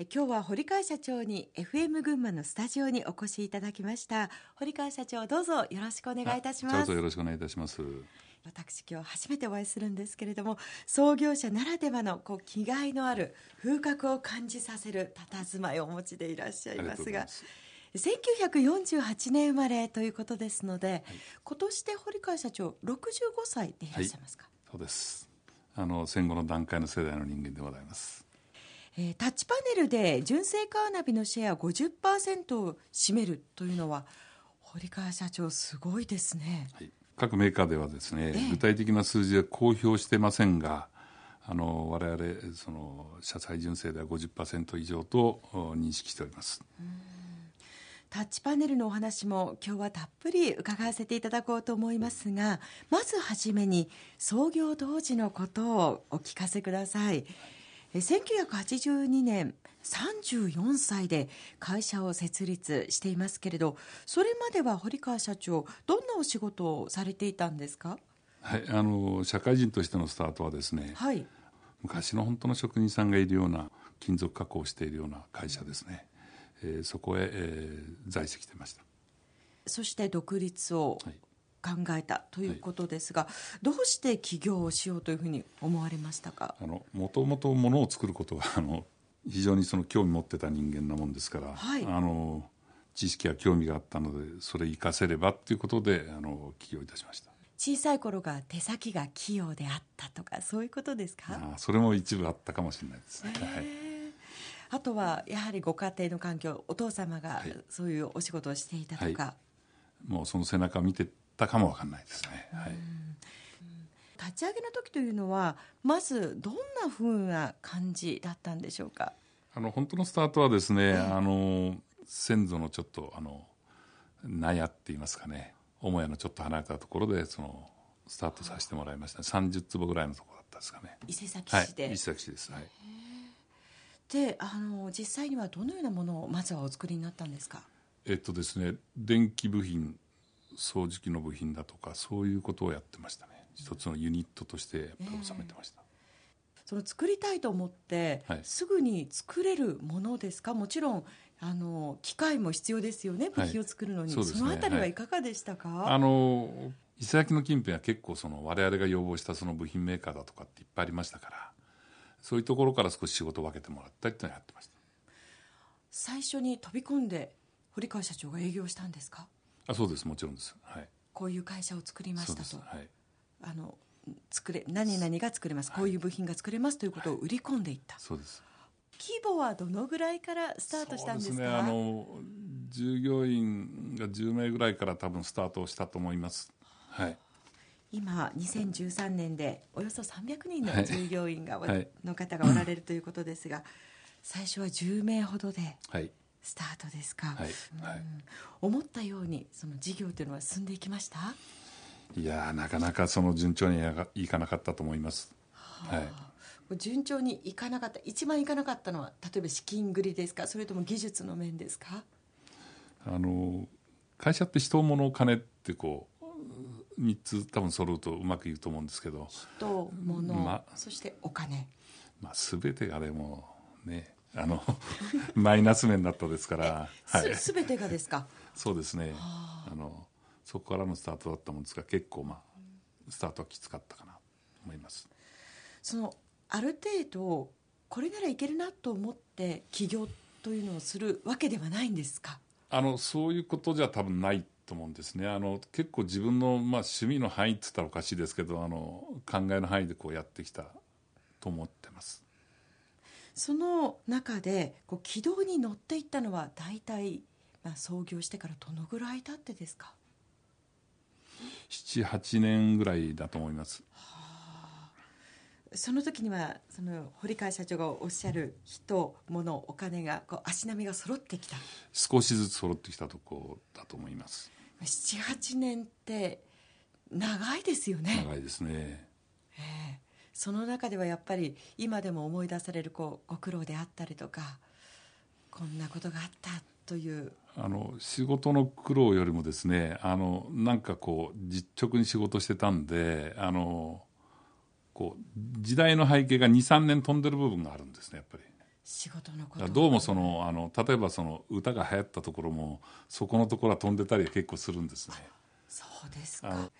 え今日は堀川社長に FM 群馬のスタジオにお越しいただきました。堀川社長どうぞよろしくお願いいたします。どうぞよろしくお願いいたします。私今日初めてお会いするんですけれども創業者ならではのこう気概のある風格を感じさせる佇まいをお持ちでいらっしゃいますが1948年生まれということですので、はい、今年で堀川社長65歳でいらっしゃいますか、はい、そうです。あの戦後の段階の世代の人間でございますえー、タッチパネルで純正カーナビのシェア50%を占めるというのは堀川社長すごいですね、はい、各メーカーではですね、えー、具体的な数字は公表してませんがあの我々その車載純正では50%以上と認識しております。タッチパネルのお話も今日はたっぷり伺わせていただこうと思いますがまずはじめに創業当時のことをお聞かせください。1982年34歳で会社を設立していますけれどそれまでは堀川社長どんなお仕事をされていたんですか？はいあの社会人としてのスタートはですね、はい、昔の本当の職人さんがいるような金属加工をしているような会社ですね、えー、そこへ、えー、在籍してました。そして独立を考えたということですが、はい、どうして起業をしようというふうに思われましたか？あのもともとものを作ることはあの非常にその興味持ってた人間なもんですから、はい、あの知識や興味があったのでそれ生かせればということであの起業いたしました。小さい頃が手先が器用であったとかそういうことですか？あそれも一部あったかもしれないです。ね、はい、あとはやはりご家庭の環境お父様がそういうお仕事をしていたとか、はい、もうその背中を見てったかもわかんないですね。はい、立ち上げの時というのはまずどんなふうな感じだったんでしょうか？あの本当のスタートはですね、あの先祖のちょっとあの納屋って言いますかね。母屋のちょっと離れたところでそのスタートさせてもらいました。30坪ぐらいのところだったですかね。伊勢崎市で、はい、伊勢崎市です。はい。であの実際にはどのようなものをまずはお作りになったんですか？えっとですね電気部品掃除機の部品だとかそういうことをやってましたね。一つのユニットとしてやっぱり収めてました、えー、その作りたいと思って、はい、すぐに作れるものですか？もちろんあの機械も必要ですよね。部品を作るのに、はいそね、そのあたりはい。かがでしたか、はい、あの伊勢崎の近辺は結構その我々が要望したその部品メーカーだとかっていっぱいありましたからそういうところから少し仕事を分けてもらったりっていうのをやってました。最初に飛び込んで堀川社長が営業したんですか？あそうです。もちろんです、はい、こういう会社を作りましたと、はい、あの作れ何々が作れます、こういう部品が作れますということを売り込んでいった、そうです。規模はどのぐらいからスタートしたんですか、ね、あの従業員が10名ぐらいから多分スタートしたと思います、はい、今2013年でおよそ300人の従業員が、はい、の方がおられるということですが、最初は10名ほどで、はいスタートですか、はい。はい、思ったようにその事業というのは進んでいきました？いやなかなかその順調にいかなかったと思います、はあ、い、順調にいかなかった一番いかなかったのは例えば資金繰りですか？それとも技術の面ですか？あの会社って人物金ってこう3つ多分揃うとうまくいくと思うんですけど。人物、ま、そしてお金。まあ全てがでもねあの マイナス面だったですから、はい、すべてがですか？そうですね。あ。のそこからのスタートだったもんですが結構まあスタートはきつかったかなと思います。そのある程度これならいけるなと思って起業というのをするわけではないんですか？あのそういうことじゃ多分ないと思うんですね。あの結構自分の、まあ、趣味の範囲って言ったらおかしいですけどあの考えの範囲でこうやってきたと思ってますその中でこう軌道に乗っていったのは大体、まあ、創業してからどのぐらい経ってですか？78年ぐらいだと思います、はあ、その時にはその堀川社長がおっしゃる人物お金がこう足並みが揃ってきた。少しずつ揃ってきたとこだと思います。78年って長いですよね。長いですね。ええその中ではやっぱり今でも思い出されるこうご苦労であったりとかこんなことがあったという。あの仕事の苦労よりもですねあのなんかこう実直に仕事してたんであのこう時代の背景が23年飛んでる部分があるんですねやっぱり。仕事のこと。どうもそのあの例えばその歌が流行ったところもそこのところは飛んでたり結構するんですね。そうですか。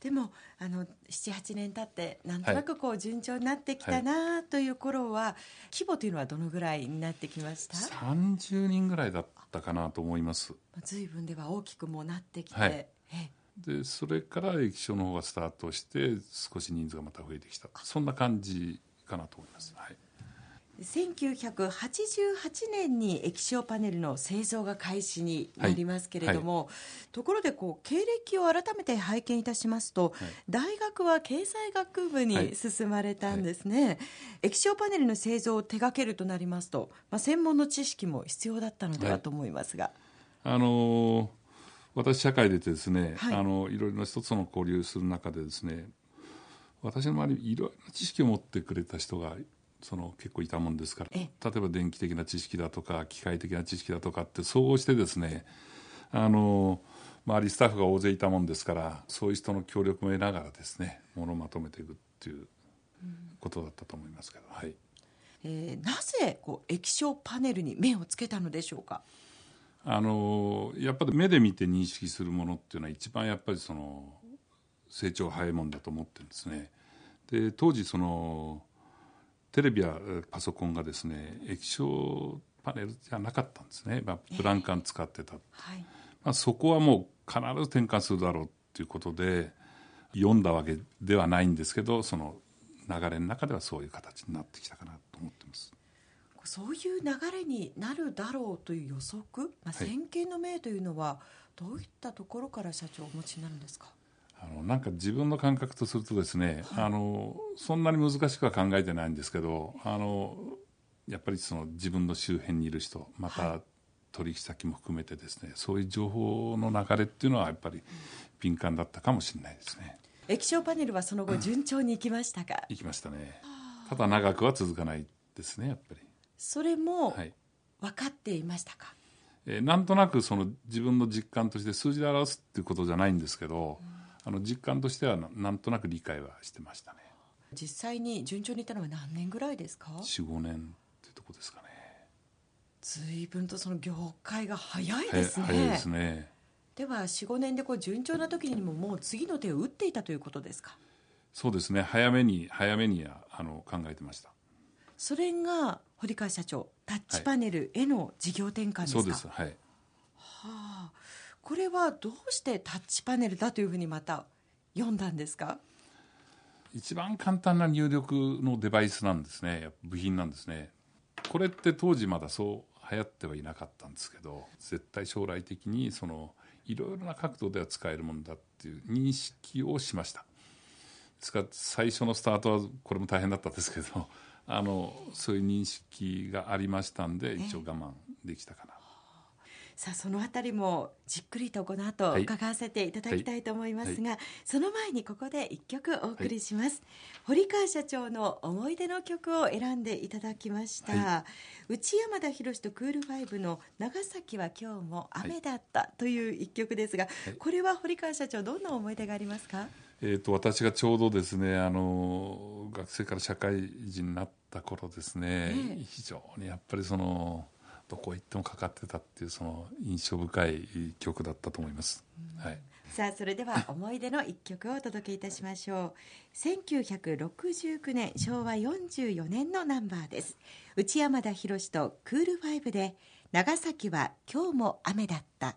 でもあの78年経ってなんとなくこう順調になってきたなという頃は、はい、規模というのはどのぐらいになってきました？30人ぐらいだったかなと思います。随分では大きくもなってきて、はい、でそれから液晶の方がスタートして少し人数がまた増えてきた。そんな感じかなと思います、はい1988年に液晶パネルの製造が開始になりますけれども、はい。はい、ところでこう経歴を改めて拝見いたしますと、はい、大学は経済学部に進まれたんですね、液晶パネルの製造を手掛けるとなりますと、まあ、専門の知識も必要だったのではと思いますが。あのー、私社会でですね、はい、あのいろいろな人との交流する中でですね私の周りにいろいろな知識を持ってくれた人がその結構いたもんですから。例えば電気的な知識だとか機械的な知識だとかって総合してですねあの周りスタッフが大勢いたもんですからそういう人の協力も得ながらですねものをまとめていくっていうことだったと思いますけど、はい、えー、なぜこう液晶パネルに目をつけたのでしょうか？あのやっぱり目で見て認識するものっていうのは一番やっぱりその成長早いもんだと思ってるんですね。で当時そのテレビやパソコンがですね液晶パネルじゃなかったんですね、まあ、ブランカン使ってた、えーはい、まあ、そこはもう必ず転換するだろうということで読んだわけではないんですけどその流れの中ではそういう形になってきたかなと思ってます。そういう流れになるだろうという予測、まあ、先見の明というのはどういったところから社長お持ちになるんですか？あのなんか自分の感覚とするとですね、はい、あのそんなに難しくは考えてないんですけどあのやっぱりその自分の周辺にいる人また取引先も含めてですね、そういう情報の流れっていうのはやっぱり敏感だったかもしれないですね。液晶パネルはその後 順調にいきましたか、うん、いきましたね。ただ長くは続かないですねやっぱり。それも分かっていましたか、はい、えー、なんとなくその自分の実感として数字で表すっていうことじゃないんですけど、うんあの実感としてはなんとなく理解はしてましたね。実際に順調にいったのは何年ぐらいですか？45年っていうとこですかね。随分とその業界が早いですね。早いですね。では45年でこう順調な時にももう次の手を打っていたということですか？そうですね。早めに早めにあの考えてました。それが堀川社長タッチパネルへの事業転換ですか、はい、そうです。はい。はあこれはどうしてタッチパネルだというふうにまた読んだんですか？一番簡単な入力のデバイスなんですね。部品なんですね。これって当時まだそう流行ってはいなかったんですけど絶対将来的にそのいろいろな角度では使えるものだっていう認識をしました。ですから最初のスタートはこれも大変だったんですけどあのそういう認識がありましたんで一応我慢できたかな。さあそのあたりもじっくりとこの後伺わせていただきたいと思いますが、はい。はい、その前にここで一曲お送りします、堀川社長の思い出の曲を選んでいただきました、内山田博とクールファイブの長崎は今日も雨だったという一曲ですが、これは堀川社長どんな思い出がありますか？えーと、私がちょうどですねあの学生から社会人になった頃ですね、え。非常にやっぱりそのどこ行ってもかかってたっていうその印象深い曲だったと思います。はい。さあそれでは 思い出の一曲をお届けいたしましょう1969年昭和44年のナンバーです内山田博とクールファイブで長崎は今日も雨だった